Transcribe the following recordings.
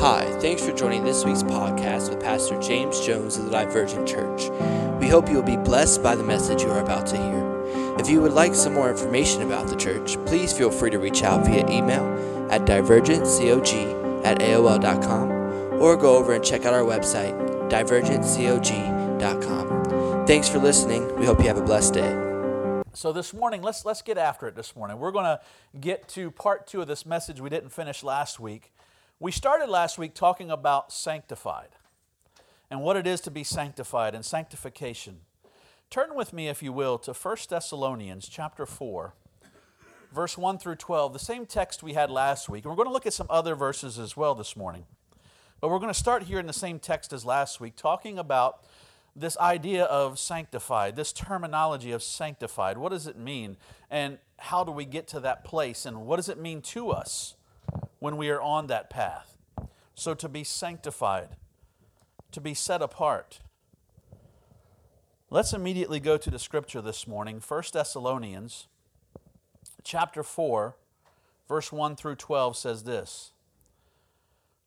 Hi, thanks for joining this week's podcast with Pastor James Jones of the Divergent Church. We hope you will be blessed by the message you are about to hear. If you would like some more information about the church, please feel free to reach out via email at divergentcog at AOL.com or go over and check out our website, divergentcog.com. Thanks for listening. We hope you have a blessed day. So this morning, let's let's get after it this morning. We're going to get to part 2 of this message we didn't finish last week. We started last week talking about sanctified and what it is to be sanctified and sanctification. Turn with me if you will to 1 Thessalonians chapter 4 verse 1 through 12, the same text we had last week. And we're going to look at some other verses as well this morning. But we're going to start here in the same text as last week talking about this idea of sanctified, this terminology of sanctified. What does it mean? And how do we get to that place? And what does it mean to us when we are on that path? So, to be sanctified, to be set apart. Let's immediately go to the scripture this morning, 1 Thessalonians chapter 4, verse 1 through 12 says this.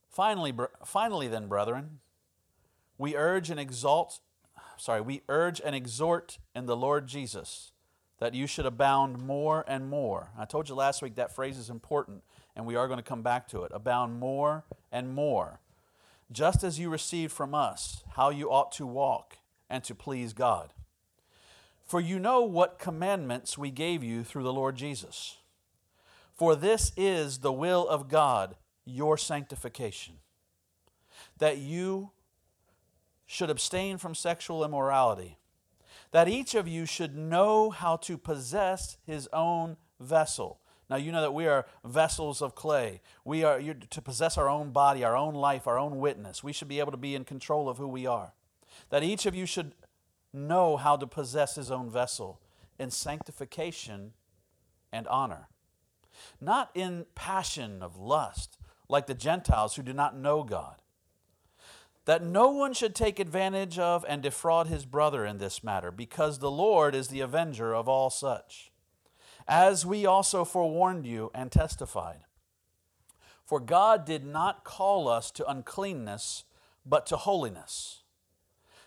Finally, finally then, brethren, we urge and exalt sorry, we urge and exhort in the Lord Jesus that you should abound more and more. I told you last week that phrase is important, and we are going to come back to it. Abound more and more, just as you received from us how you ought to walk and to please God. For you know what commandments we gave you through the Lord Jesus. For this is the will of God, your sanctification, that you should abstain from sexual immorality, that each of you should know how to possess his own vessel. Now, you know that we are vessels of clay. We are to possess our own body, our own life, our own witness. We should be able to be in control of who we are. That each of you should know how to possess his own vessel in sanctification and honor, not in passion of lust, like the Gentiles who do not know God that no one should take advantage of and defraud his brother in this matter, because the Lord is the avenger of all such, as we also forewarned you and testified. For God did not call us to uncleanness, but to holiness.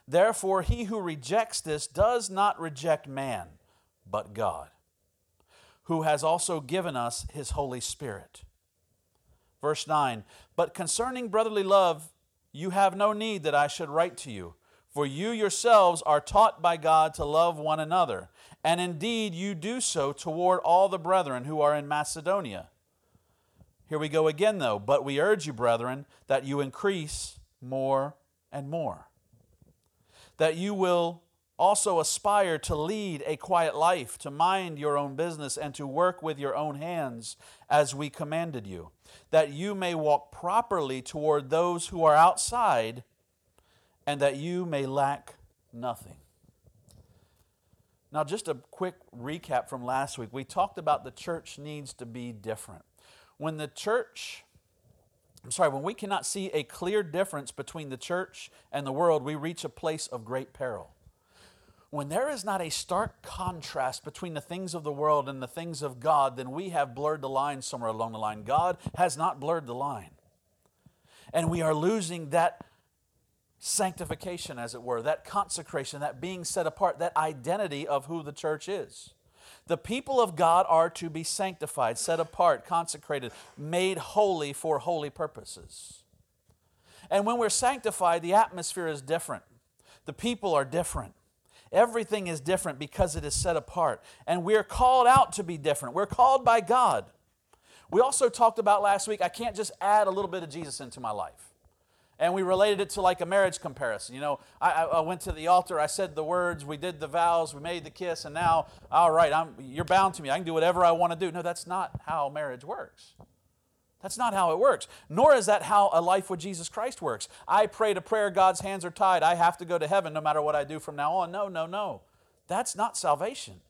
Therefore, he who rejects this does not reject man, but God, who has also given us his Holy Spirit. Verse 9 But concerning brotherly love, you have no need that I should write to you, for you yourselves are taught by God to love one another, and indeed you do so toward all the brethren who are in Macedonia. Here we go again, though. But we urge you, brethren, that you increase more and more, that you will also aspire to lead a quiet life, to mind your own business, and to work with your own hands as we commanded you, that you may walk properly toward those who are outside, and that you may lack nothing. Now, just a quick recap from last week. We talked about the church needs to be different. When the church I'm sorry, when we cannot see a clear difference between the church and the world, we reach a place of great peril when there is not a stark contrast between the things of the world and the things of God, then we have blurred the line somewhere along the line. God has not blurred the line. And we are losing that sanctification, as it were, that consecration, that being set apart, that identity of who the church is. The people of God are to be sanctified, set apart, consecrated, made holy for holy purposes. And when we're sanctified, the atmosphere is different, the people are different. Everything is different because it is set apart. And we're called out to be different. We're called by God. We also talked about last week, I can't just add a little bit of Jesus into my life. And we related it to like a marriage comparison. You know, I, I went to the altar, I said the words, we did the vows, we made the kiss, and now, all right, I'm, you're bound to me. I can do whatever I want to do. No, that's not how marriage works. That's not how it works. Nor is that how a life with Jesus Christ works. I prayed a prayer, God's hands are tied. I have to go to heaven no matter what I do from now on. No, no, no. That's not salvation.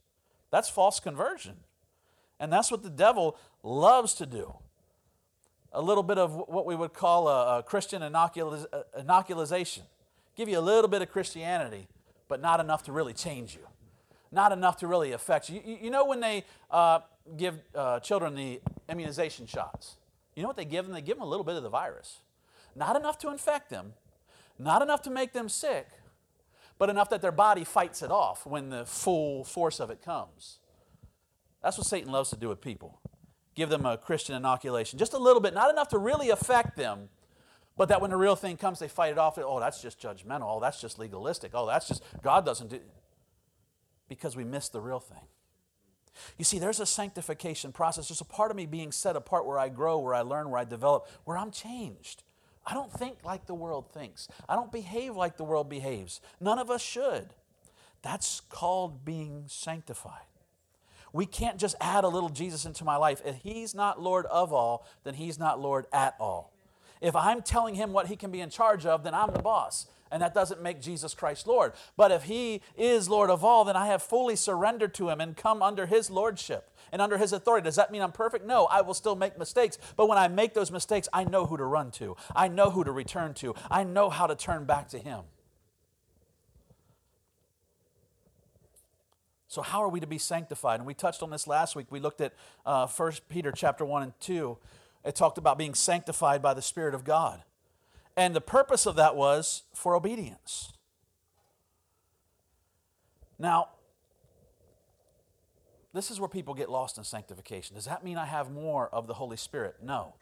That's false conversion. And that's what the devil loves to do. A little bit of what we would call a, a Christian inoculiz- inoculization. Give you a little bit of Christianity, but not enough to really change you. Not enough to really affect you. You, you know when they uh, give uh, children the immunization shots? You know what they give them? They give them a little bit of the virus. Not enough to infect them, not enough to make them sick, but enough that their body fights it off when the full force of it comes. That's what Satan loves to do with people. Give them a Christian inoculation, just a little bit, not enough to really affect them, but that when the real thing comes, they fight it off. Oh, that's just judgmental. Oh, that's just legalistic. Oh, that's just, God doesn't do. Because we miss the real thing. You see, there's a sanctification process. There's a part of me being set apart where I grow, where I learn, where I develop, where I'm changed. I don't think like the world thinks. I don't behave like the world behaves. None of us should. That's called being sanctified. We can't just add a little Jesus into my life. If He's not Lord of all, then He's not Lord at all. If I'm telling Him what He can be in charge of, then I'm the boss and that doesn't make Jesus Christ Lord. But if He is Lord of all, then I have fully surrendered to Him and come under His Lordship and under His authority. Does that mean I'm perfect? No, I will still make mistakes. But when I make those mistakes, I know who to run to, I know who to return to, I know how to turn back to Him. So how are we to be sanctified? And we touched on this last week. We looked at uh, 1 Peter chapter 1 and 2. It talked about being sanctified by the Spirit of God. And the purpose of that was for obedience. Now, this is where people get lost in sanctification. Does that mean I have more of the Holy Spirit? No.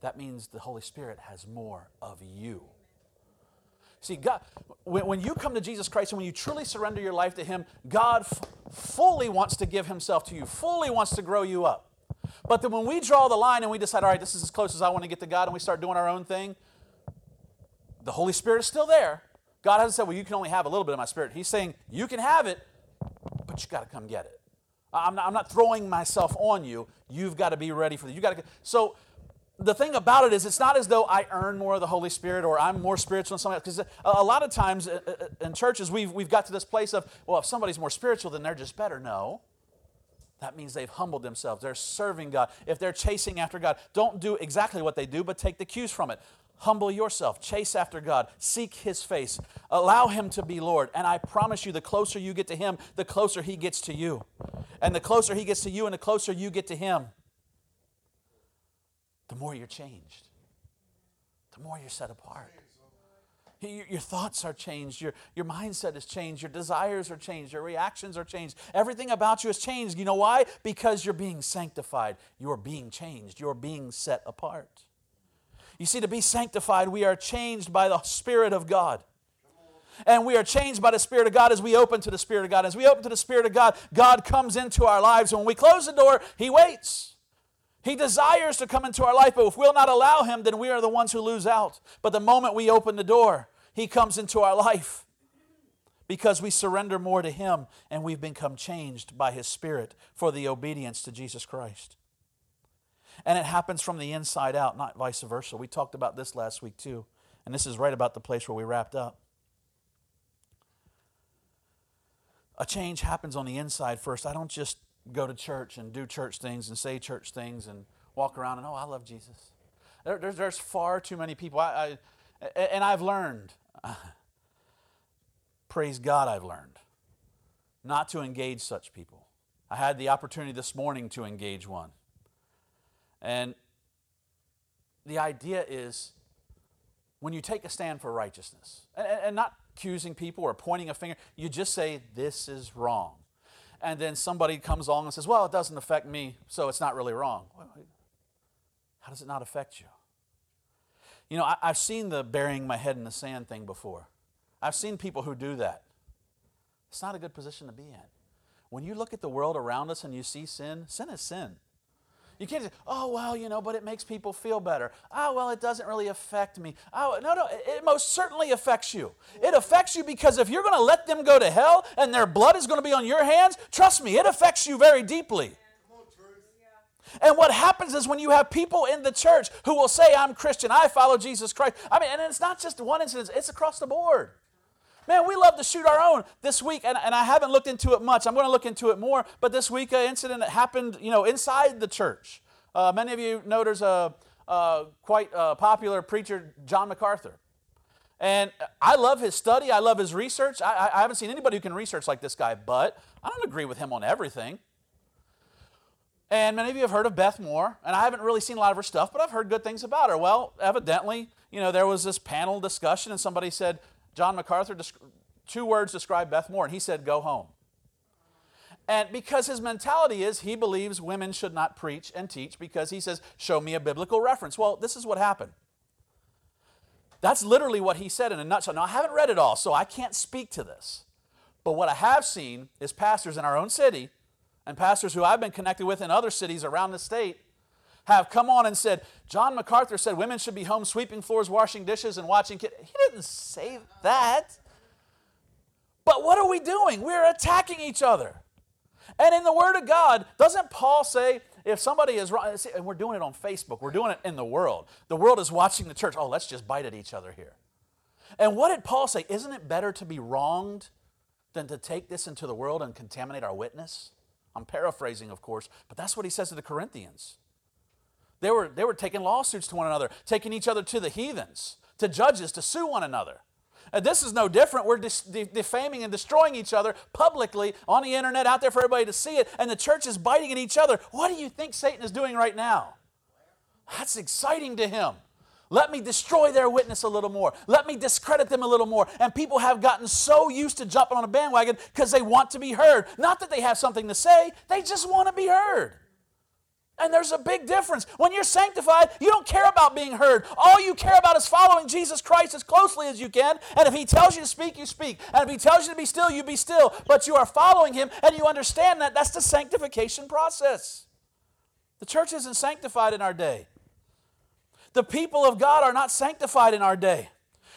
That means the Holy Spirit has more of you. See, God, when, when you come to Jesus Christ and when you truly surrender your life to Him, God f- fully wants to give Himself to you, fully wants to grow you up. But then when we draw the line and we decide, all right, this is as close as I want to get to God, and we start doing our own thing, the Holy Spirit is still there. God hasn't said, well, you can only have a little bit of my spirit. He's saying, you can have it, but you got to come get it. I'm not, I'm not throwing myself on you. You've got to be ready for it. You got to. Get. So the thing about it is, it's not as though I earn more of the Holy Spirit or I'm more spiritual than somebody else. Because a, lot of times uh, uh, in churches, we've, we've got to this place of, well, if somebody's more spiritual, then they're just better. No. That means they've humbled themselves. They're serving God. If they're chasing after God, don't do exactly what they do, but take the cues from it. Humble yourself, chase after God, seek His face, allow Him to be Lord. And I promise you, the closer you get to Him, the closer He gets to you. And the closer He gets to you, and the closer you get to Him, the more you're changed, the more you're set apart. Your, thoughts are changed. Your, your mindset is changed. Your desires are changed. Your reactions are changed. Everything about you has changed. You know why? Because you're being sanctified. You're being changed. You're being set apart. You see, to be sanctified, we are changed by the Spirit of God. And we are changed by the Spirit of God as we open to the Spirit of God. As we open to the Spirit of God, God comes into our lives. And when we close the door, He waits. He desires to come into our life, but if we'll not allow Him, then we are the ones who lose out. But the moment we open the door, He comes into our life because we surrender more to Him and we've become changed by His Spirit for the obedience to Jesus Christ. And it happens from the inside out, not vice versa. We talked about this last week too. And this is right about the place where we wrapped up. A change happens on the inside first. I don't just go to church and do church things and say church things and walk around and, oh, I love Jesus. There, there's, there's far too many people. I, I, and I've learned, praise God, I've learned not to engage such people. I had the opportunity this morning to engage one. And the idea is when you take a stand for righteousness, and, and not accusing people or pointing a finger, you just say, This is wrong. And then somebody comes along and says, Well, it doesn't affect me, so it's not really wrong. How does it not affect you? You know, I, have seen the burying my head in the sand thing before. I've seen people who do that. It's not a good position to be in. When you look at the world around us and you see sin, sin is sin. You can't say, oh, well, you know, but it makes people feel better. Oh, well, it doesn't really affect me. Oh, no, no, it, it most certainly affects you. It affects you because if you're going to let them go to hell and their blood is going to be on your hands, trust me, it affects you very deeply. And what happens is when you have people in the church who will say, I'm Christian, I follow Jesus Christ. I mean, and it's not just one incident, it's across the board. Man, we love to shoot our own. This week, and, and I haven't looked into it much. I'm going to look into it more. But this week, an incident that happened, you know, inside the church. Uh, many of you know there's a, a quite a popular preacher, John MacArthur. And I love his study. I love his research. I, I haven't seen anybody who can research like this guy, but I don't agree with him on everything. And many of you have heard of Beth Moore, and I haven't really seen a lot of her stuff, but I've heard good things about her. Well, evidently, you know, there was this panel discussion, and somebody said, John MacArthur, two words describe Beth Moore, and he said, go home. And because his mentality is he believes women should not preach and teach because he says, show me a biblical reference. Well, this is what happened. That's literally what he said in a nutshell. Now, I haven't read it all, so I can't speak to this. But what I have seen is pastors in our own city and pastors who I've been connected with in other cities around the state have come on and said, John MacArthur said women should be home sweeping floors, washing dishes, and watching kids. He didn't say that. But what are we doing? We're attacking each other. And in the Word of God, doesn't Paul say, if somebody is wrong, and we're doing it on Facebook, we're doing it in the world. The world is watching the church. Oh, let's just bite at each other here. And what did Paul say? Isn't it better to be wronged than to take this into the world and contaminate our witness? I'm paraphrasing, of course, but that's what he says to the Corinthians. They were, they were taking lawsuits to one another, taking each other to the heathens, to judges, to sue one another. And this is no different. We're defaming and destroying each other publicly on the internet, out there for everybody to see it, and the church is biting at each other. What do you think Satan is doing right now? That's exciting to him. Let me destroy their witness a little more. Let me discredit them a little more. And people have gotten so used to jumping on a bandwagon because they want to be heard. Not that they have something to say, they just want to be heard. And there's a big difference. When you're sanctified, you don't care about being heard. All you care about is following Jesus Christ as closely as you can. And if He tells you to speak, you speak. And if He tells you to be still, you be still. But you are following Him and you understand that. That's the sanctification process. The church isn't sanctified in our day. The people of God are not sanctified in our day.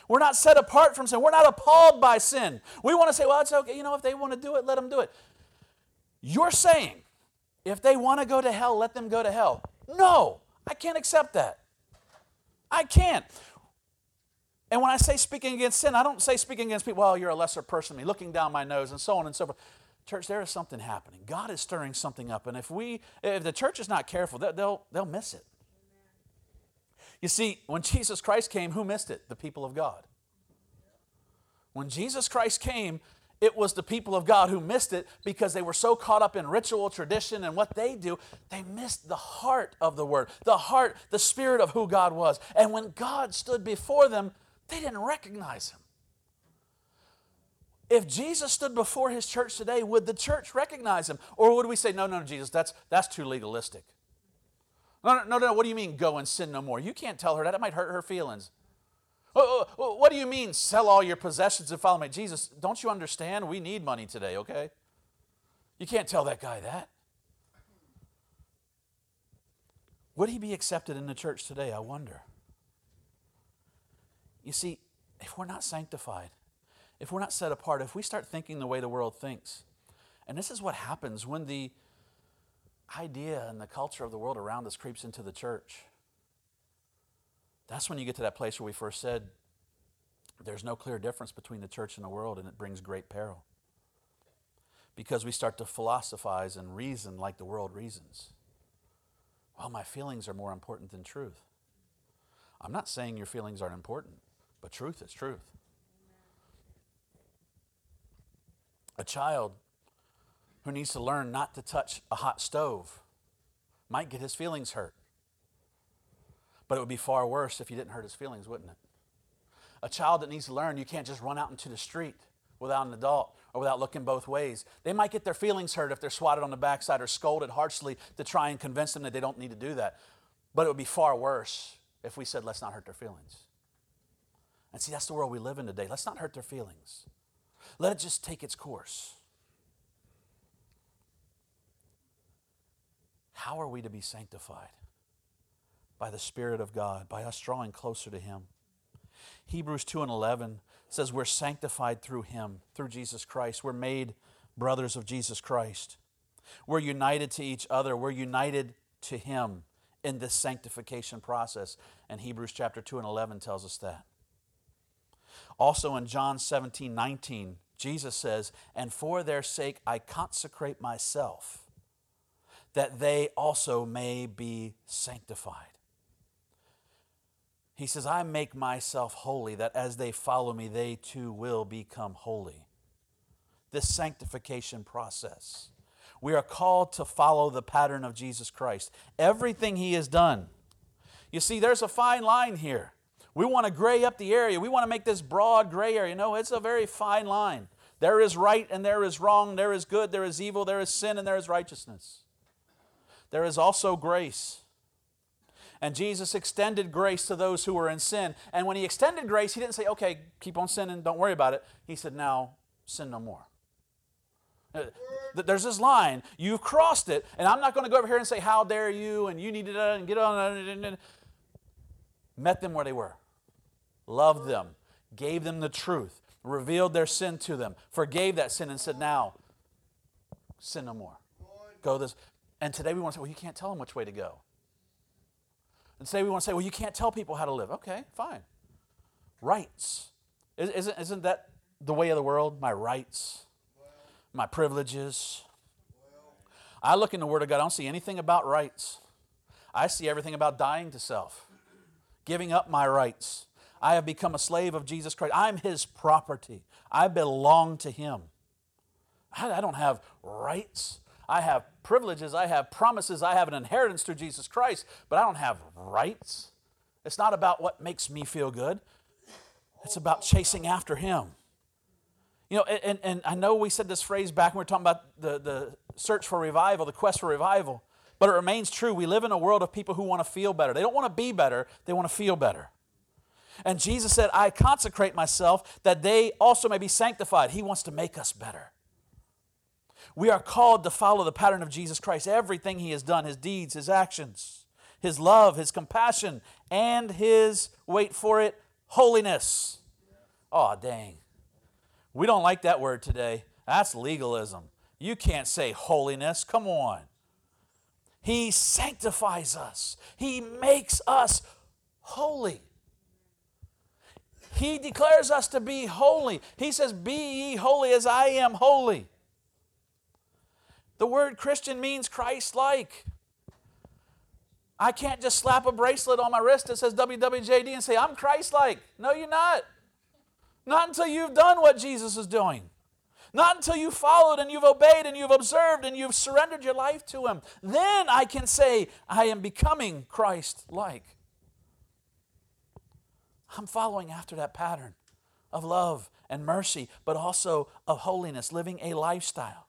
We're not set apart from sin. We're not appalled by sin. We want to say, well, it's okay. You know, if they want to do it, let them do it. You're saying, if they want to go to hell, let them go to hell. No, I can't accept that. I can't. And when I say speaking against sin, I don't say speaking against people, well, you're a lesser person me, looking down my nose, and so on and so forth. Church, there is something happening. God is stirring something up. And if we, if the church is not careful, they'll, they'll miss it. You see, when Jesus Christ came, who missed it? The people of God. When Jesus Christ came, it was the people of God who missed it because they were so caught up in ritual tradition and what they do, they missed the heart of the word, the heart, the spirit of who God was. And when God stood before them, they didn't recognize him. If Jesus stood before his church today, would the church recognize him? Or would we say, no, no, Jesus, that's, that's too legalistic? No, no, no, no, what do you mean go and sin no more? You can't tell her that. It might hurt her feelings. Oh, oh, oh, what do you mean sell all your possessions and follow me? Jesus, don't you understand? We need money today, okay? You can't tell that guy that. Would he be accepted in the church today? I wonder. You see, if we're not sanctified, if we're not set apart, if we start thinking the way the world thinks, and this is what happens when the idea and the culture of the world around us creeps into the church. That's when you get to that place where we first said there's no clear difference between the church and the world, and it brings great peril. Because we start to philosophize and reason like the world reasons. Well, my feelings are more important than truth. I'm not saying your feelings aren't important, but truth is truth. A child who needs to learn not to touch a hot stove might get his feelings hurt. But it would be far worse if you didn't hurt his feelings, wouldn't it? A child that needs to learn you can't just run out into the street without an adult or without looking both ways. They might get their feelings hurt if they're swatted on the backside or scolded harshly to try and convince them that they don't need to do that. But it would be far worse if we said, let's not hurt their feelings. And see, that's the world we live in today. Let's not hurt their feelings. Let it just take its course. How are we to be sanctified? By the Spirit of God, by us drawing closer to Him. Hebrews 2 and 11 says we're sanctified through Him, through Jesus Christ. We're made brothers of Jesus Christ. We're united to each other. We're united to Him in this sanctification process. And Hebrews chapter 2 and 11 tells us that. Also in John 17, 19, Jesus says, And for their sake I consecrate myself that they also may be sanctified. He says, I make myself holy, that as they follow me, they too will become holy. This sanctification process. We are called to follow the pattern of Jesus Christ. Everything he has done. You see, there's a fine line here. We want to gray up the area. We want to make this broad gray area. No, it's a very fine line. There is right and there is wrong. There is good, there is evil, there is sin, and there is righteousness. There is also grace. And Jesus extended grace to those who were in sin. And when he extended grace, he didn't say, okay, keep on sinning, don't worry about it. He said, now sin no more. Uh, there's this line, you've crossed it, and I'm not going to go over here and say, How dare you, and you need to get on. Met them where they were, loved them, gave them the truth, revealed their sin to them, forgave that sin, and said, Now, sin no more. Go this. And today we want to say, Well, you can't tell them which way to go. And say we want to say, Well, you can't tell people how to live. Okay, fine. Rights. Isn't, isn't that the way of the world? My rights my privileges. I look in the Word of God, I don't see anything about rights. I see everything about dying to self, giving up my rights. I have become a slave of Jesus Christ. I'm His property. I belong to Him. I don't have rights. I have privileges. I have promises. I have an inheritance through Jesus Christ, but I don't have rights. It's not about what makes me feel good, it's about chasing after Him. You know, and, and I know we said this phrase back when we were talking about the, the search for revival, the quest for revival, but it remains true. We live in a world of people who want to feel better. They don't want to be better, they want to feel better. And Jesus said, I consecrate myself that they also may be sanctified. He wants to make us better. We are called to follow the pattern of Jesus Christ. Everything he has done, his deeds, his actions, his love, his compassion, and his, wait for it, holiness. Oh, dang. We don't like that word today. That's legalism. You can't say holiness. Come on. He sanctifies us, He makes us holy. He declares us to be holy. He says, Be ye holy as I am holy. The word Christian means Christ like. I can't just slap a bracelet on my wrist that says WWJD and say, I'm Christ like. No, you're not. Not until you've done what Jesus is doing. Not until you've followed and you've obeyed and you've observed and you've surrendered your life to Him. Then I can say, I am becoming Christ like. I'm following after that pattern of love and mercy, but also of holiness, living a lifestyle.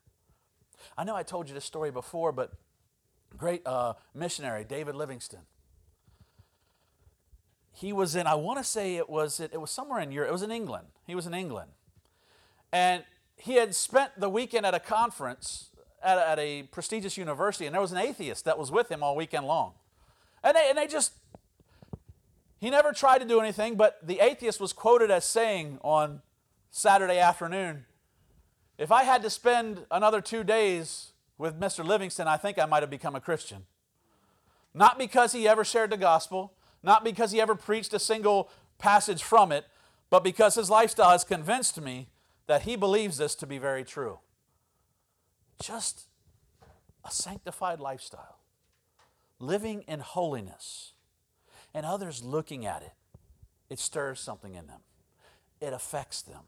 I know I told you this story before, but great uh, missionary, David Livingstone he was in, I want to say it was, it was somewhere in Europe, it was in England. He was in England. And he had spent the weekend at a conference at a, at a prestigious university, and there was an atheist that was with him all weekend long. And they, and they just, he never tried to do anything, but the atheist was quoted as saying on Saturday afternoon, if I had to spend another two days with Mr. Livingstone, I think I might have become a Christian. Not because he ever shared the gospel, not because he ever preached a single passage from it, but because his lifestyle has convinced me that he believes this to be very true. Just a sanctified lifestyle, living in holiness, and others looking at it, it stirs something in them, it affects them.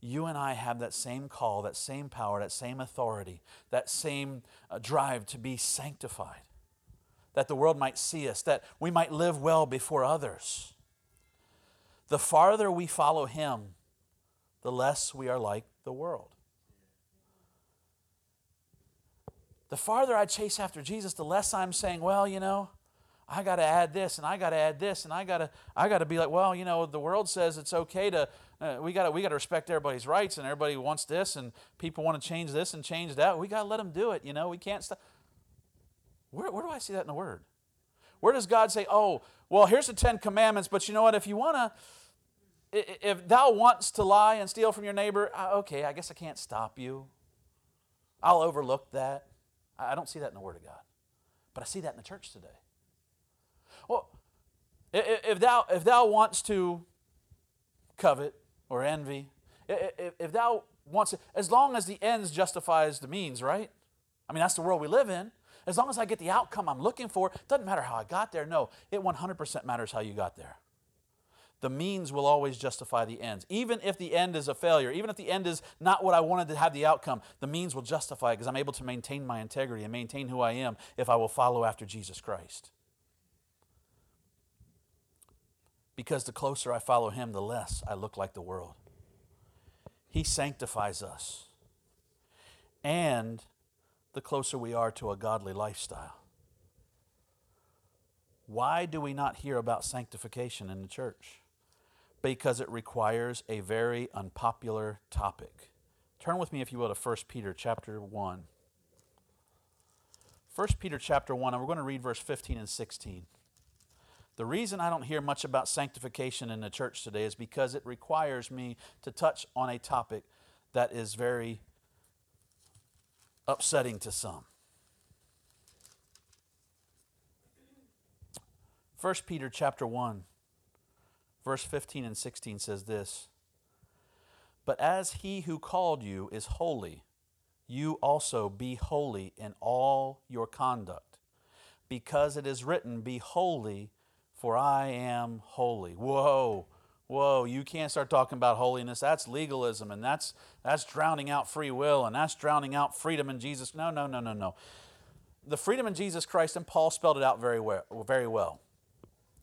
You and I have that same call, that same power, that same authority, that same uh, drive to be sanctified that the world might see us, that we might live well before others. The farther we follow Him, the less we are like the world. The farther I chase after Jesus, the less I'm saying, well, you know, I got to add this and I got to add this and I got to I got to be like, well, you know, the world says it's okay to uh, we got to we got to respect everybody's rights and everybody wants this and people want to change this and change that. We got to let them do it, you know. We can't stop. Where, where do I see that in the Word? Where does God say, oh, well, here's the Ten Commandments, but you know what? If you want to, if thou wants to lie and steal from your neighbor, okay, I guess I can't stop you. I'll overlook that. I don't see that in the Word of God. But I see that in the church today. If thou, if thou wants to covet or envy, if, thou wants to, as long as the ends justifies the means, right? I mean, that's the world we live in. As long as I get the outcome I'm looking for, doesn't matter how I got there. No, it 100% matters how you got there. the means will always justify the ends. Even if the end is a failure, even if the end is not what I wanted to have the outcome, the means will justify because I'm able to maintain my integrity and maintain who I am if I will follow after Jesus Christ. Because the closer I follow him, the less I look like the world. He sanctifies us. And the closer we are to a godly lifestyle. Why do we not hear about sanctification in the church? because it requires a very unpopular topic. Turn with me, if you will, to 1 Peter chapter 1. 1 Peter chapter 1, and we're going to read verse 15 and 16. The reason I don't hear much about sanctification in the church today is because it requires me to touch on a topic that is very upsetting to some. 1 Peter chapter 1 Verse 15 and 16 says this But as he who called you is holy, you also be holy in all your conduct, because it is written, Be holy, for I am holy. Whoa. Whoa, you can't start talking about holiness. That's legalism and that's that's drowning out free will and that's drowning out freedom in Jesus. No, no, no, no, no. The freedom in Jesus Christ and Paul spelled it out very well, very well.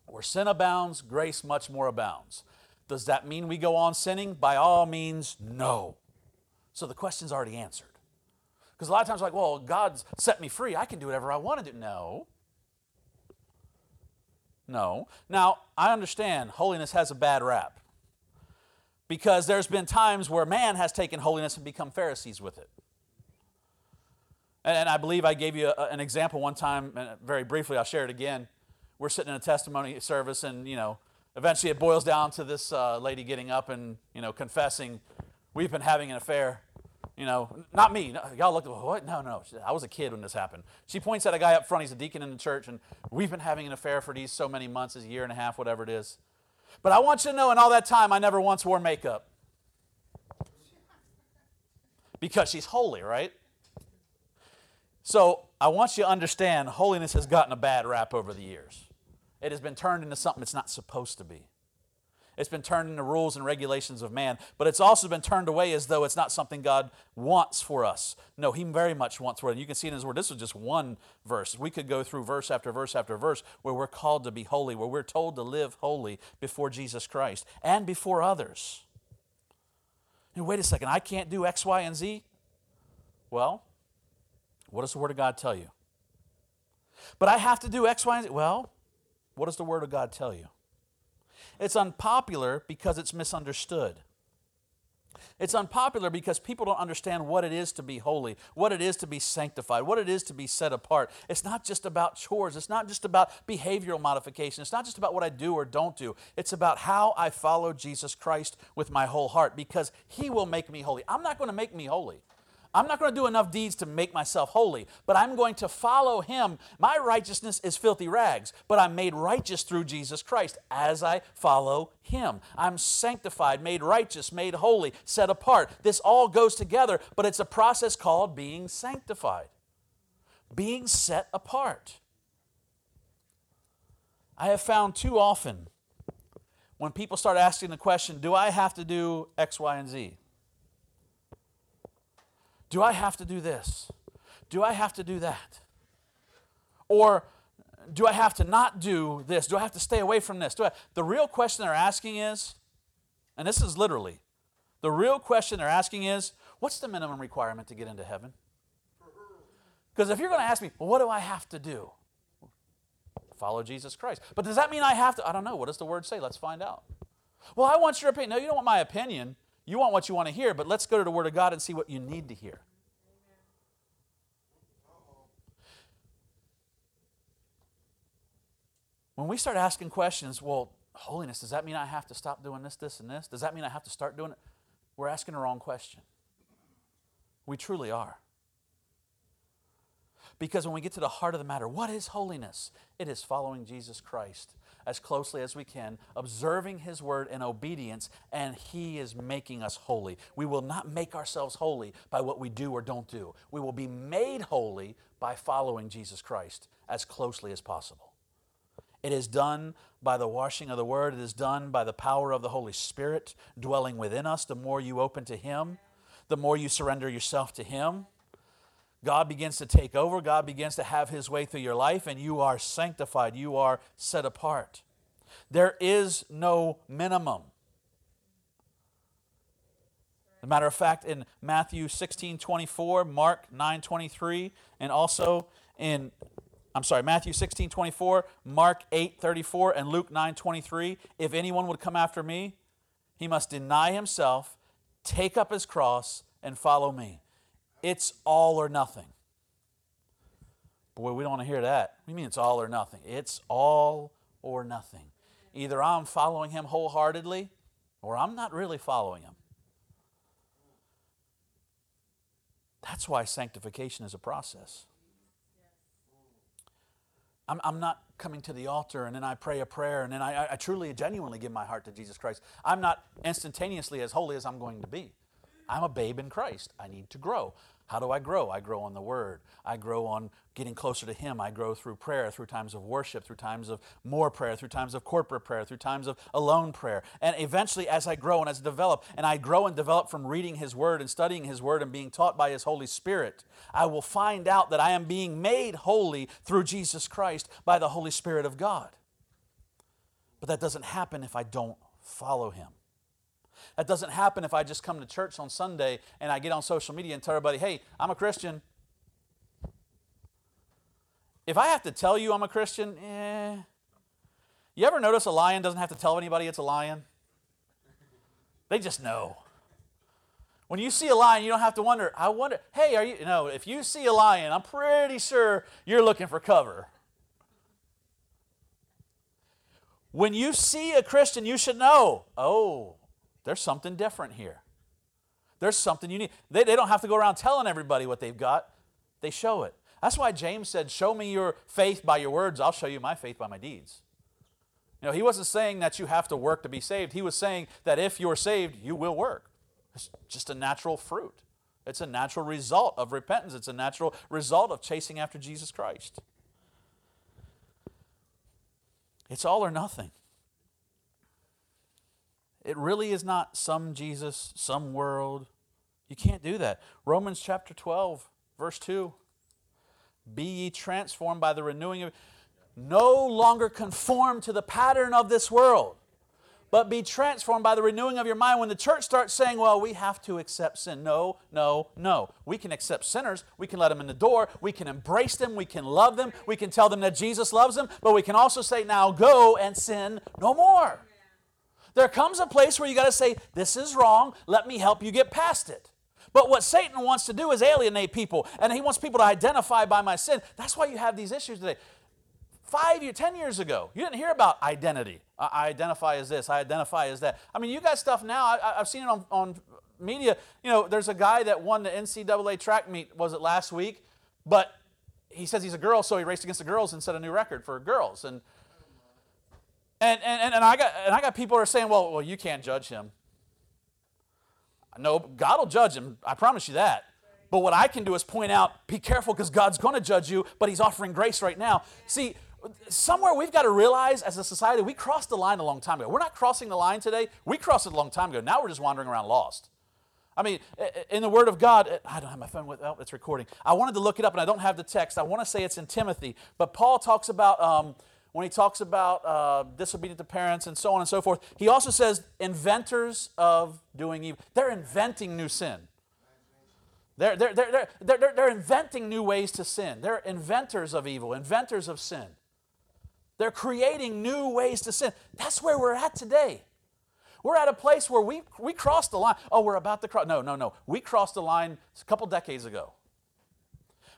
Where sin abounds, grace much more abounds. Does that mean we go on sinning? By all means, no. So the question's already answered. Because a lot of times, like, well, God's set me free. I can do whatever I want to do. No. No. Now, I understand holiness has a bad rap. Because there's been times where man has taken holiness and become Pharisees with it. And I believe I gave you an example one time, and very briefly, I'll share it again we're sitting in a testimony service, and you know, eventually it boils down to this uh, lady getting up and you know confessing, we've been having an affair. You know, not me. Y'all look, what? No, no. I was a kid when this happened. She points at a guy up front. He's a deacon in the church, and we've been having an affair for these so many months, a year and a half, whatever it is. But I want you to know, in all that time, I never once wore makeup. Because she's holy, right? So I want you to understand holiness has gotten a bad rap over the years. It has been turned into something it's not supposed to be. It's been turned into rules and regulations of man, but it's also been turned away as though it's not something God wants for us. No, He very much wants for it. You can see in His Word, this is just one verse. We could go through verse after verse after verse where we're called to be holy, where we're told to live holy before Jesus Christ and before others. And wait a second, I can't do X, Y, and Z? Well, what does the Word of God tell you? But I have to do X, Y, and Z. Well, what does the Word of God tell you? It's unpopular because it's misunderstood. It's unpopular because people don't understand what it is to be holy, what it is to be sanctified, what it is to be set apart. It's not just about chores, it's not just about behavioral modification, it's not just about what I do or don't do. It's about how I follow Jesus Christ with my whole heart because He will make me holy. I'm not going to make me holy. I'm not going to do enough deeds to make myself holy, but I'm going to follow him. My righteousness is filthy rags, but I'm made righteous through Jesus Christ as I follow him. I'm sanctified, made righteous, made holy, set apart. This all goes together, but it's a process called being sanctified, being set apart. I have found too often when people start asking the question, Do I have to do X, Y, and Z? Do I have to do this? Do I have to do that? Or do I have to not do this? Do I have to stay away from this? The real question they're asking is, and this is literally, the real question they're asking is, what's the minimum requirement to get into heaven? Because if you're going to ask me, well, what do I have to do? Follow Jesus Christ. But does that mean I have to? I don't know. What does the word say? Let's find out. Well, I want your opinion. No, you don't want my opinion. You want what you want to hear, but let's go to the Word of God and see what you need to hear. When we start asking questions, well, holiness, does that mean I have to stop doing this, this, and this? Does that mean I have to start doing it? We're asking the wrong question. We truly are. Because when we get to the heart of the matter, what is holiness? It is following Jesus Christ as closely as we can, observing His word in obedience, and He is making us holy. We will not make ourselves holy by what we do or don't do. We will be made holy by following Jesus Christ as closely as possible. It is done by the washing of the Word, it is done by the power of the Holy Spirit dwelling within us. The more you open to Him, the more you surrender yourself to Him. God begins to take over. God begins to have His way through your life, and you are sanctified. You are set apart. There is no minimum. As a matter of fact, in Matthew 16 24, Mark 9 23, and also in, I'm sorry, Matthew 16 24, Mark 8 34, and Luke 9 23, if anyone would come after me, he must deny himself, take up his cross, and follow me. It's all or nothing. Boy, we don't want to hear that. You mean it's all or nothing? It's all or nothing. Either I'm following him wholeheartedly or I'm not really following him. That's why sanctification is a process. I'm, I'm not coming to the altar and then I pray a prayer and then I, I truly, genuinely give my heart to Jesus Christ. I'm not instantaneously as holy as I'm going to be. I'm a babe in Christ. I need to grow. How do I grow? I grow on the Word. I grow on getting closer to Him. I grow through prayer, through times of worship, through times of more prayer, through times of corporate prayer, through times of alone prayer. And eventually, as I grow and as I develop, and I grow and develop from reading His Word and studying His Word and being taught by His Holy Spirit, I will find out that I am being made holy through Jesus Christ by the Holy Spirit of God. But that doesn't happen if I don't follow Him. That doesn't happen if I just come to church on Sunday and I get on social media and tell everybody, hey, I'm a Christian. If I have to tell you I'm a Christian, eh. You ever notice a lion doesn't have to tell anybody it's a lion? They just know. When you see a lion, you don't have to wonder, I wonder, hey, are you, know, if you see a lion, I'm pretty sure you're looking for cover. When you see a Christian, you should know, oh, there's something different here. There's something need. They, they don't have to go around telling everybody what they've got, they show it. That's why James said, Show me your faith by your words, I'll show you my faith by my deeds. You know, he wasn't saying that you have to work to be saved. He was saying that if you're saved, you will work. It's just a natural fruit. It's a natural result of repentance. It's a natural result of chasing after Jesus Christ. It's all or nothing. It really is not some Jesus, some world. You can't do that. Romans chapter 12, verse 2. Be ye transformed by the renewing of no longer conform to the pattern of this world, but be transformed by the renewing of your mind. When the church starts saying, well, we have to accept sin. No, no, no. We can accept sinners. We can let them in the door. We can embrace them. We can love them. We can tell them that Jesus loves them. But we can also say, now go and sin no more. There comes a place where you got to say, This is wrong. Let me help you get past it. But what Satan wants to do is alienate people, and he wants people to identify by my sin. That's why you have these issues today. Five years, ten years ago, you didn't hear about identity. I identify as this, I identify as that. I mean, you got stuff now, I, have seen it on, on media. You know, there's a guy that won the NCAA track meet, was it last week? But he says he's a girl, so he raced against the girls and set a new record for girls. And and, and, and, I got, and I got people who are saying, well, well, you can't judge him. No, God will judge him. I promise you that. But what I can do is point out, be careful because God's going to judge you, but He's offering grace right now. See, somewhere we've got to realize as a society, we crossed the line a long time ago. We're not crossing the line today. We crossed it a long time ago. Now we're just wandering around lost. I mean, in the Word of God, I don't have my phone with, oh, it's recording. I wanted to look it up and I don't have the text. I want to say it's in Timothy, but Paul talks about. Um, when he talks about uh, disobedient to parents and so on and so forth, he also says inventors of doing evil. They're inventing new sin. They're, they're, they're, they're, they're, they're inventing new ways to sin. They're inventors of evil, inventors of sin. They're creating new ways to sin. That's where we're at today. We're at a place where we, we crossed the line. Oh, we're about to cross. No, no, no. We crossed the line a couple decades ago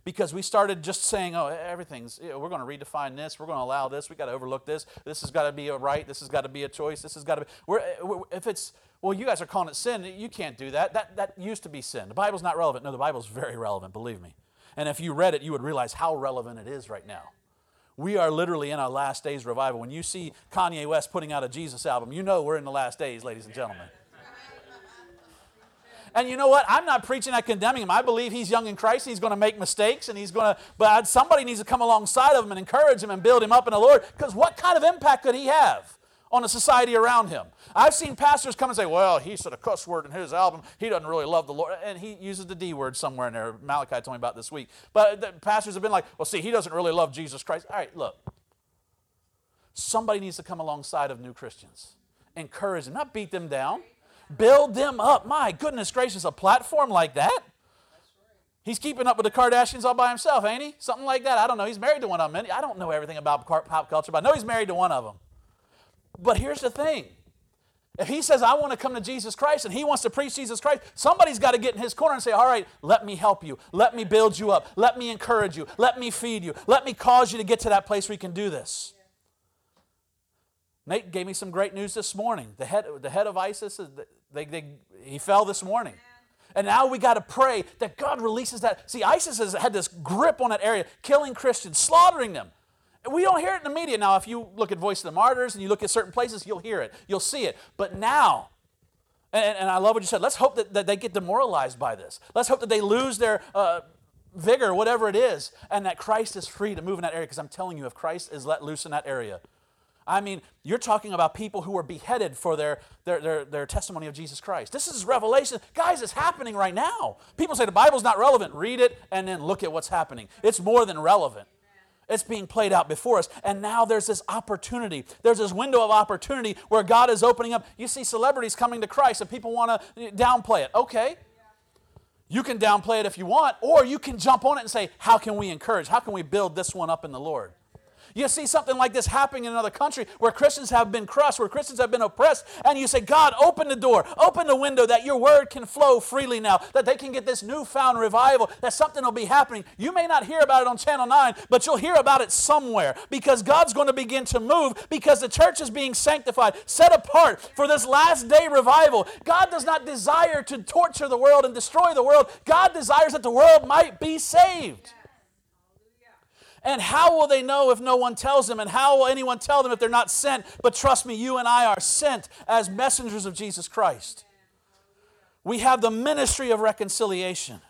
because we started just saying, oh, everything's, we're going to redefine this, we're going to allow this, we've got to overlook this, this has got to be a right, this has got to be a choice, this has got to be, we're, uh, we're, if it's, well, you guys are calling it sin, you can't do that. That, that used to be sin. The Bible's not relevant. No, the Bible's very relevant, believe me. And if you read it, you would realize how relevant it is right now. We are literally in our last days revival. When you see Kanye West putting out a Jesus album, you know we're in the last days, ladies and gentlemen. And you know what? I'm not preaching at condemning him. I believe he's young in Christ. He's going to make mistakes and he's going to, but somebody needs to come alongside of him and encourage him and build him up in the Lord. Because what kind of impact could he have on the society around him? I've seen pastors come and say, well, he said a cuss word in his album. He doesn't really love the Lord. And he uses the D word somewhere in there. Malachi told me about this week. But pastors have been like, well, see, he doesn't really love Jesus Christ. All right, look. Somebody needs to come alongside of new Christians, encourage them, not beat them down. Build them up. My goodness gracious, a platform like that? He's keeping up with the Kardashians all by himself, ain't he? Something like that. I don't know. He's married to one of them. I don't know everything about pop culture, but I know he's married to one of them. But here's the thing if he says, I want to come to Jesus Christ and he wants to preach Jesus Christ, somebody's got to get in his corner and say, All right, let me help you. Let me build you up. Let me encourage you. Let me feed you. Let me cause you to get to that place where you can do this. Nate gave me some great news this morning. The head, the head of ISIS, they, they, he fell this morning. And now we got to pray that God releases that. See, ISIS has had this grip on that area, killing Christians, slaughtering them. And we don't hear it in the media. Now, if you look at Voice of the Martyrs and you look at certain places, you'll hear it. You'll see it. But now, and, and I love what you said, let's hope that, that, they get demoralized by this. Let's hope that they lose their uh, vigor, whatever it is, and that Christ is free to move in that area. Because I'm telling you, if Christ is let loose in that area, I mean, you're talking about people who were beheaded for their, their, their, their, testimony of Jesus Christ. This is revelation. Guys, it's happening right now. People say the Bible's not relevant. Read it and then look at what's happening. It's more than relevant. It's being played out before us. And now there's this opportunity. There's this window of opportunity where God is opening up. You see celebrities coming to Christ and people want to downplay it. Okay. You can downplay it if you want, or you can jump on it and say, How can we encourage? How can we build this one up in the Lord? You see something like this happening in another country where Christians have been crushed, where Christians have been oppressed, and you say, God, open the door, open the window that your word can flow freely now, that they can get this newfound revival, that something will be happening. You may not hear about it on Channel 9, but you'll hear about it somewhere because God's going to begin to move because the church is being sanctified, set apart for this last day revival. God does not desire to torture the world and destroy the world, God desires that the world might be saved. And how will they know if no one tells them? And how will anyone tell them if they're not sent? But trust me, you and I are sent as messengers of Jesus Christ. We have the ministry of reconciliation.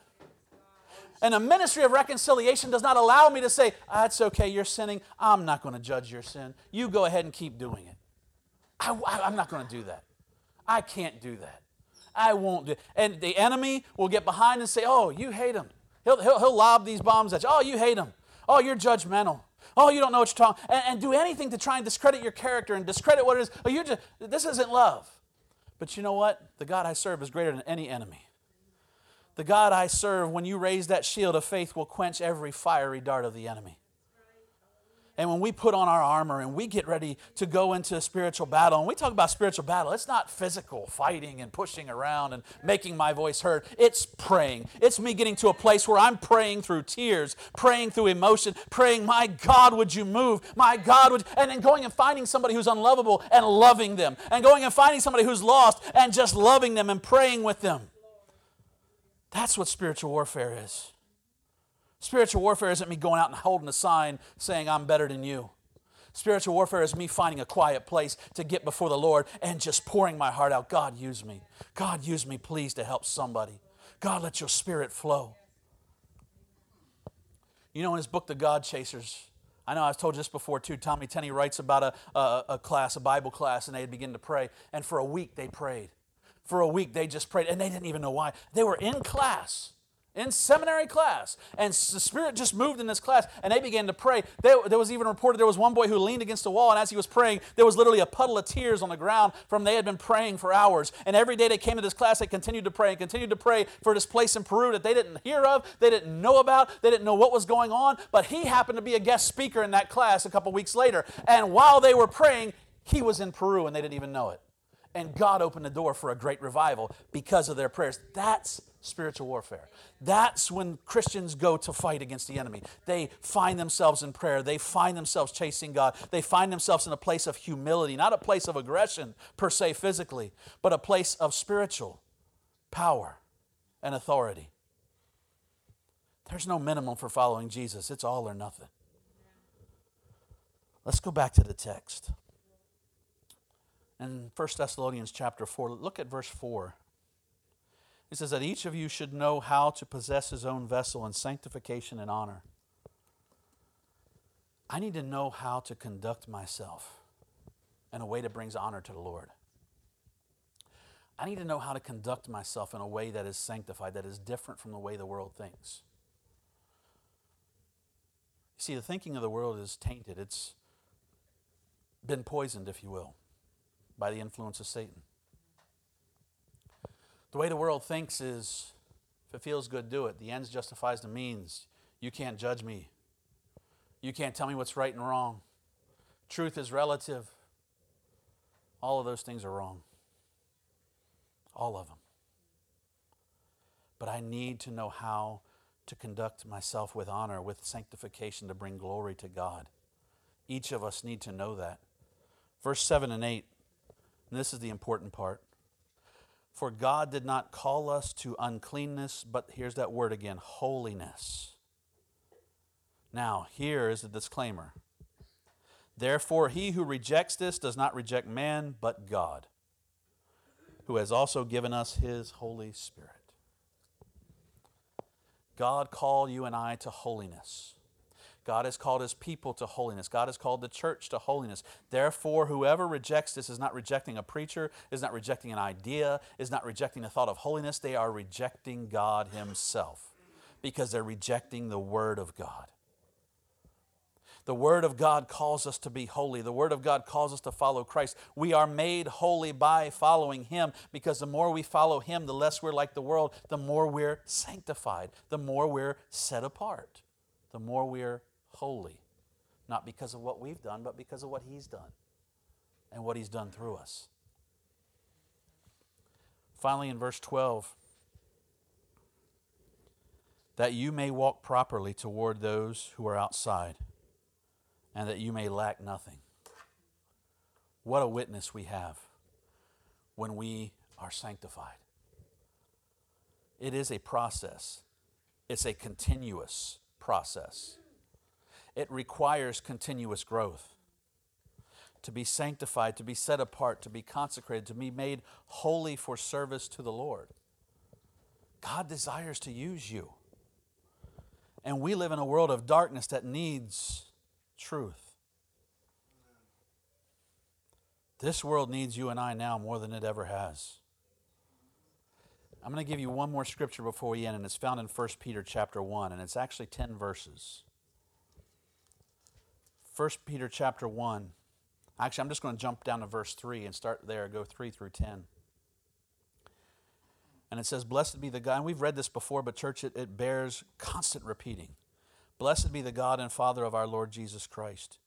And the ministry of reconciliation does not allow me to say, ah, it's okay, you're sinning. I'm not going to judge your sin. You go ahead and keep doing it. I, am not going to do that. I can't do that. I won't do it. And the enemy will get behind and say, oh, you hate him. He'll, he'll, he'll lob these bombs at you. Oh, you hate him. Oh, you're judgmental. Oh, you don't know what you're talking. And, and do anything to try and discredit your character and discredit what it is. Oh, you're just this isn't love. But you know what? The God I serve is greater than any enemy. The God I serve, when you raise that shield of faith, will quench every fiery dart of the enemy. And when we put on our armor and we get ready to go into a spiritual battle, and we talk about spiritual battle, it's not physical fighting and pushing around and making my voice heard. It's praying. It's me getting to a place where I'm praying through tears, praying through emotion, praying, My God, would you move? My God, would. And then going and finding somebody who's unlovable and loving them. And going and finding somebody who's lost and just loving them and praying with them. That's what spiritual warfare is. Spiritual warfare isn't me going out and holding a sign saying, I'm better than you. Spiritual warfare is me finding a quiet place to get before the Lord and just pouring my heart out. God, use me. God, use me, please, to help somebody. God, let your spirit flow. You know, in his book, The God Chasers, I know I've told you this before too. Tommy Tenney writes about a, a, a class, a Bible class, and they begin to pray. And for a week, they prayed. For a week, they just prayed, and they didn't even know why. They were in class in seminary class. And the Spirit just moved in this class, and they began to pray. There, there, was even reported there was one boy who leaned against a wall, and as he was praying, there was literally a puddle of tears on the ground from they had been praying for hours. And every day they came to this class, they continued to pray and continued to pray for this place in Peru that they didn't hear of, they didn't know about, they didn't know what was going on. But he happened to be a guest speaker in that class a couple weeks later. And while they were praying, he was in Peru, and they didn't even know it. And God opened the door for a great revival because of their prayers. That's spiritual warfare. That's when Christians go to fight against the enemy. They find themselves in prayer. They find themselves chasing God. They find themselves in a place of humility, not a place of aggression per se physically, but a place of spiritual power and authority. There's no minimum for following Jesus, it's all or nothing. Let's go back to the text. In 1 Thessalonians chapter 4, look at verse 4. He says that each of you should know how to possess his own vessel in sanctification and honor. I need to know how to conduct myself in a way that brings honor to the Lord. I need to know how to conduct myself in a way that is sanctified, that is different from the way the world thinks. You see, the thinking of the world is tainted. It's been poisoned, if you will, by the influence of Satan. The way the world thinks is if it feels good, do it. The ends justifies the means. You can't judge me. You can't tell me what's right and wrong. Truth is relative. All of those things are wrong. All of them. But I need to know how to conduct myself with honor, with sanctification, to bring glory to God. Each of us need to know that. Verse 7 and 8, and this is the important part. For God did not call us to uncleanness, but here's that word again holiness. Now, here is the disclaimer. Therefore, he who rejects this does not reject man, but God, who has also given us his Holy Spirit. God called you and I to holiness. God has called his people to holiness. God has called the church to holiness. Therefore, whoever rejects this is not rejecting a preacher, is not rejecting an idea, is not rejecting the thought of holiness. They are rejecting God himself because they're rejecting the word of God. The Word of God calls us to be holy. The Word of God calls us to follow Christ. We are made holy by following Him because the more we follow Him, the less we're like the world, the more we're sanctified, the more we're set apart, the more we're holy. Not because of what we've done, but because of what He's done and what He's done through us. Finally, in verse 12, that you may walk properly toward those who are outside and that you may lack nothing. What a witness we have when we are sanctified. It is a process, it's a continuous process. It requires continuous growth. To be sanctified, to be set apart, to be consecrated, to be made holy for service to the Lord. God desires to use you. And we live in a world of darkness that needs truth. This world needs you and I now more than it ever has. I'm going to give you one more scripture before we end, and it's found in 1 Peter chapter 1, and it's actually 10 verses. 1 Peter chapter 1. Actually, I'm just going to jump down to verse 3 and start there, go 3 through 10. And it says, Blessed be the God, and we've read this before, but church, it, it bears constant repeating. Blessed be the God and Father of our Lord Jesus Christ,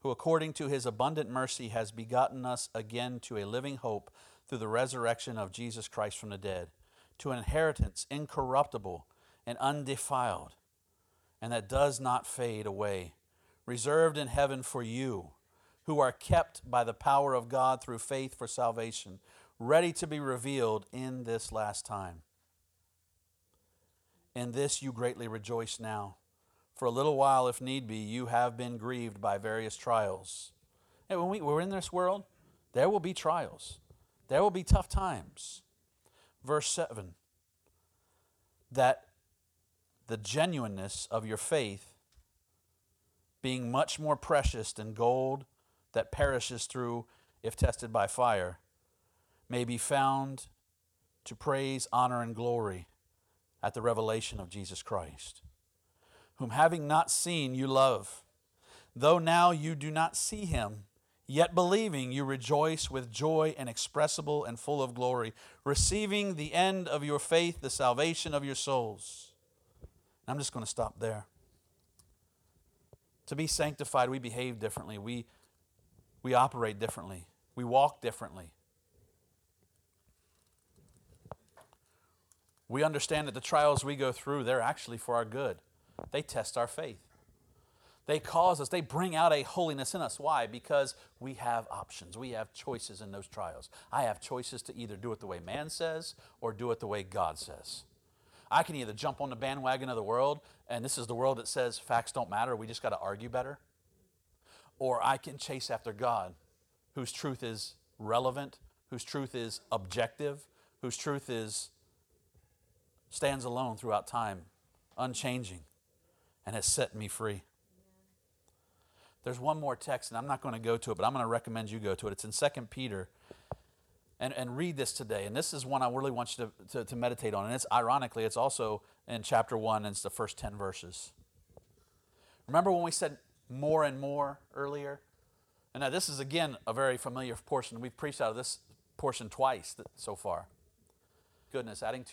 who according to his abundant mercy has begotten us again to a living hope through the resurrection of Jesus Christ from the dead, to an inheritance incorruptible and undefiled, and that does not fade away, reserved in heaven for you, who are kept by the power of God through faith for salvation, ready to be revealed in this last time. In this you greatly rejoice now for a little while, if need be, you have been grieved by various trials. And when we, we're in this world, there will be trials, there will be tough times. Verse 7 that the genuineness of your faith, being much more precious than gold that perishes through if tested by fire, may be found to praise, honor, and glory at the revelation of Jesus Christ whom having not seen you love. Though now you do not see him, yet believing you rejoice with joy inexpressible and full of glory, receiving the end of your faith, the salvation of your souls. I'm just going to stop there. To be sanctified, we behave differently. We, we operate differently. We walk differently. We understand that the trials we go through, they're actually for our good. They test our faith. They cause us, they bring out a holiness in us. Why? Because we have options. We have choices in those trials. I have choices to either do it the way man says or do it the way God says. I can either jump on the bandwagon of the world, and this is the world that says facts don't matter, we just got to argue better. Or I can chase after God, whose truth is relevant, whose truth is objective, whose truth is stands alone throughout time, unchanging, and has set me free. There's one more text, and I'm not going to go to it, but I'm going to recommend you go to it. It's in 2 Peter. And, and read this today. And this is one I really want you to, to, to meditate on. And it's ironically, it's also in chapter 1, and it's the first 10 verses. Remember when we said more and more earlier? And now this is again a very familiar portion. We've preached out of this portion twice so far. Goodness, adding to